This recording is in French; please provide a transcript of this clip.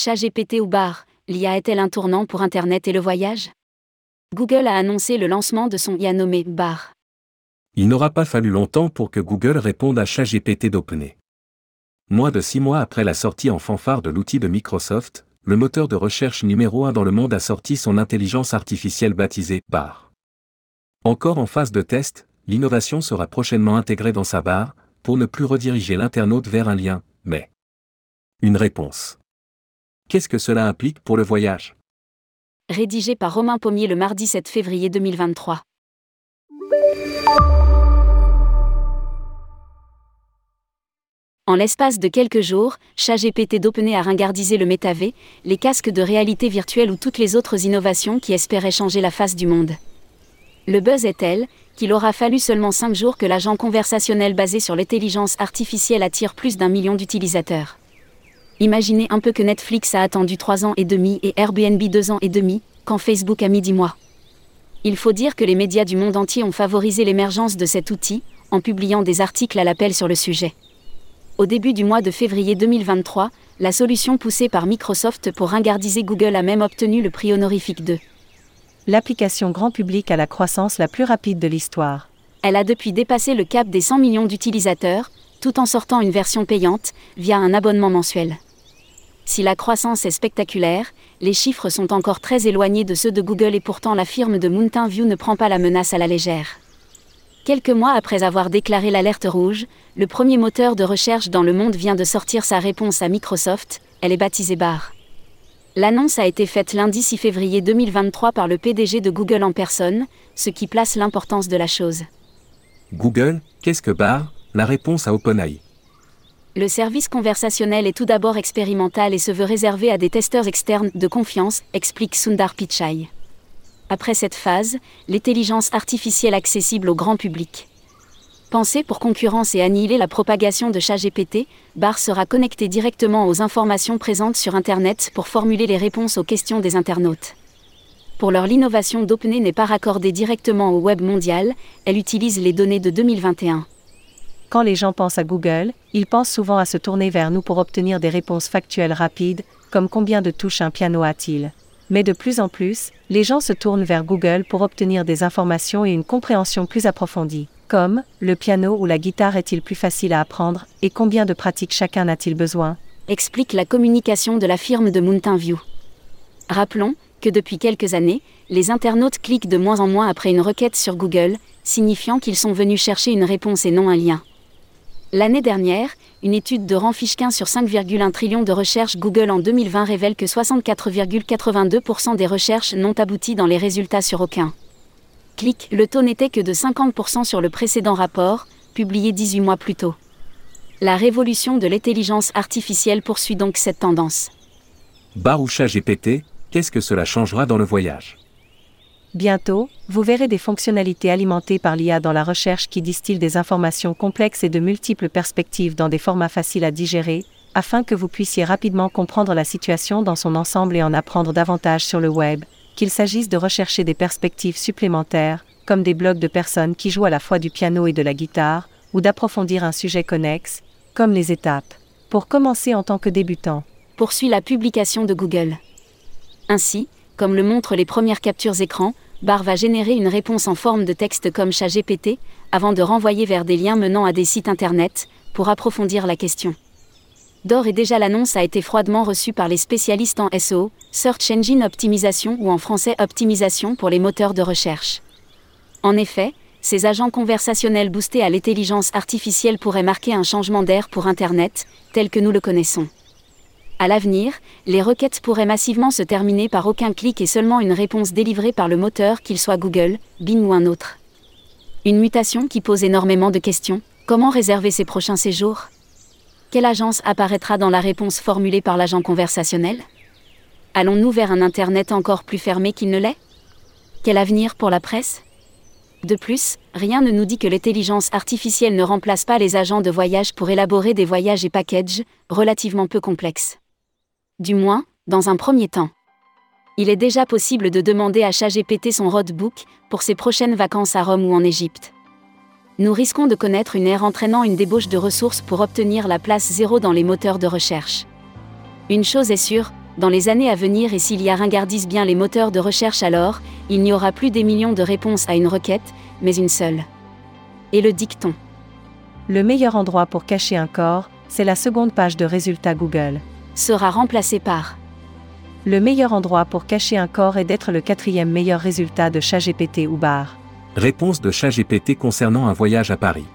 ChatGPT ou Bar, l'IA est-elle un tournant pour Internet et le voyage? Google a annoncé le lancement de son IA nommé Bar. Il n'aura pas fallu longtemps pour que Google réponde à ChatGPT d'OpenAI. Moins de six mois après la sortie en fanfare de l'outil de Microsoft, le moteur de recherche numéro un dans le monde a sorti son intelligence artificielle baptisée Bar. Encore en phase de test, l'innovation sera prochainement intégrée dans sa barre, pour ne plus rediriger l'internaute vers un lien, mais une réponse. Qu'est-ce que cela implique pour le voyage? Rédigé par Romain Pommier le mardi 7 février 2023. En l'espace de quelques jours, ChatGPT d'OpenAI a ringardisé le métavé, les casques de réalité virtuelle ou toutes les autres innovations qui espéraient changer la face du monde. Le buzz est tel qu'il aura fallu seulement 5 jours que l'agent conversationnel basé sur l'intelligence artificielle attire plus d'un million d'utilisateurs. Imaginez un peu que Netflix a attendu 3 ans et demi et Airbnb 2 ans et demi, quand Facebook a mis 10 mois. Il faut dire que les médias du monde entier ont favorisé l'émergence de cet outil, en publiant des articles à l'appel sur le sujet. Au début du mois de février 2023, la solution poussée par Microsoft pour ringardiser Google a même obtenu le prix honorifique de l'application grand public à la croissance la plus rapide de l'histoire. Elle a depuis dépassé le cap des 100 millions d'utilisateurs, tout en sortant une version payante, via un abonnement mensuel. Si la croissance est spectaculaire, les chiffres sont encore très éloignés de ceux de Google et pourtant la firme de Mountain View ne prend pas la menace à la légère. Quelques mois après avoir déclaré l'alerte rouge, le premier moteur de recherche dans le monde vient de sortir sa réponse à Microsoft, elle est baptisée BAR. L'annonce a été faite lundi 6 février 2023 par le PDG de Google en personne, ce qui place l'importance de la chose. Google, qu'est-ce que BAR? La réponse à OpenAI. Le service conversationnel est tout d'abord expérimental et se veut réservé à des testeurs externes de confiance, explique Sundar Pichai après cette phase, l'intelligence artificielle accessible au grand public. Pensée pour concurrence et annihiler la propagation de ChatGPT, BAR sera connecté directement aux informations présentes sur Internet pour formuler les réponses aux questions des internautes. Pour leur l'innovation d'OpenAI n'est pas raccordée directement au web mondial, elle utilise les données de 2021. Quand les gens pensent à Google, ils pensent souvent à se tourner vers nous pour obtenir des réponses factuelles rapides, comme combien de touches un piano a-t-il mais de plus en plus, les gens se tournent vers Google pour obtenir des informations et une compréhension plus approfondie, comme le piano ou la guitare est-il plus facile à apprendre et combien de pratiques chacun a-t-il besoin? Explique la communication de la firme de Mountain View. Rappelons que depuis quelques années, les internautes cliquent de moins en moins après une requête sur Google, signifiant qu'ils sont venus chercher une réponse et non un lien. L'année dernière, une étude de Ranfishkin sur 5,1 trillions de recherches Google en 2020 révèle que 64,82% des recherches n'ont abouti dans les résultats sur aucun. Clic, le taux n'était que de 50% sur le précédent rapport, publié 18 mois plus tôt. La révolution de l'intelligence artificielle poursuit donc cette tendance. Baroucha GPT, qu'est-ce que cela changera dans le voyage? Bientôt, vous verrez des fonctionnalités alimentées par l'IA dans la recherche qui distillent des informations complexes et de multiples perspectives dans des formats faciles à digérer, afin que vous puissiez rapidement comprendre la situation dans son ensemble et en apprendre davantage sur le web, qu'il s'agisse de rechercher des perspectives supplémentaires, comme des blogs de personnes qui jouent à la fois du piano et de la guitare, ou d'approfondir un sujet connexe, comme les étapes, pour commencer en tant que débutant. Poursuit la publication de Google. Ainsi, comme le montrent les premières captures écran, Bar va générer une réponse en forme de texte comme ChatGPT, avant de renvoyer vers des liens menant à des sites internet, pour approfondir la question. D'or et déjà l'annonce a été froidement reçue par les spécialistes en SEO, Search Engine Optimisation ou en français Optimisation pour les moteurs de recherche. En effet, ces agents conversationnels boostés à l'intelligence artificielle pourraient marquer un changement d'air pour Internet, tel que nous le connaissons. À l'avenir, les requêtes pourraient massivement se terminer par aucun clic et seulement une réponse délivrée par le moteur, qu'il soit Google, Bing ou un autre. Une mutation qui pose énormément de questions. Comment réserver ses prochains séjours? Quelle agence apparaîtra dans la réponse formulée par l'agent conversationnel? Allons-nous vers un Internet encore plus fermé qu'il ne l'est? Quel avenir pour la presse? De plus, rien ne nous dit que l'intelligence artificielle ne remplace pas les agents de voyage pour élaborer des voyages et packages, relativement peu complexes du moins, dans un premier temps. Il est déjà possible de demander à ChatGPT son roadbook pour ses prochaines vacances à Rome ou en Égypte. Nous risquons de connaître une ère entraînant une débauche de ressources pour obtenir la place zéro dans les moteurs de recherche. Une chose est sûre, Dans les années à venir et s'il y a ringardise bien les moteurs de recherche alors, il n'y aura plus des millions de réponses à une requête, mais une seule. Et le dicton. Le meilleur endroit pour cacher un corps, c'est la seconde page de résultats Google. Sera remplacé par. Le meilleur endroit pour cacher un corps est d'être le quatrième meilleur résultat de ChatGPT ou BAR. Réponse de ChatGPT concernant un voyage à Paris.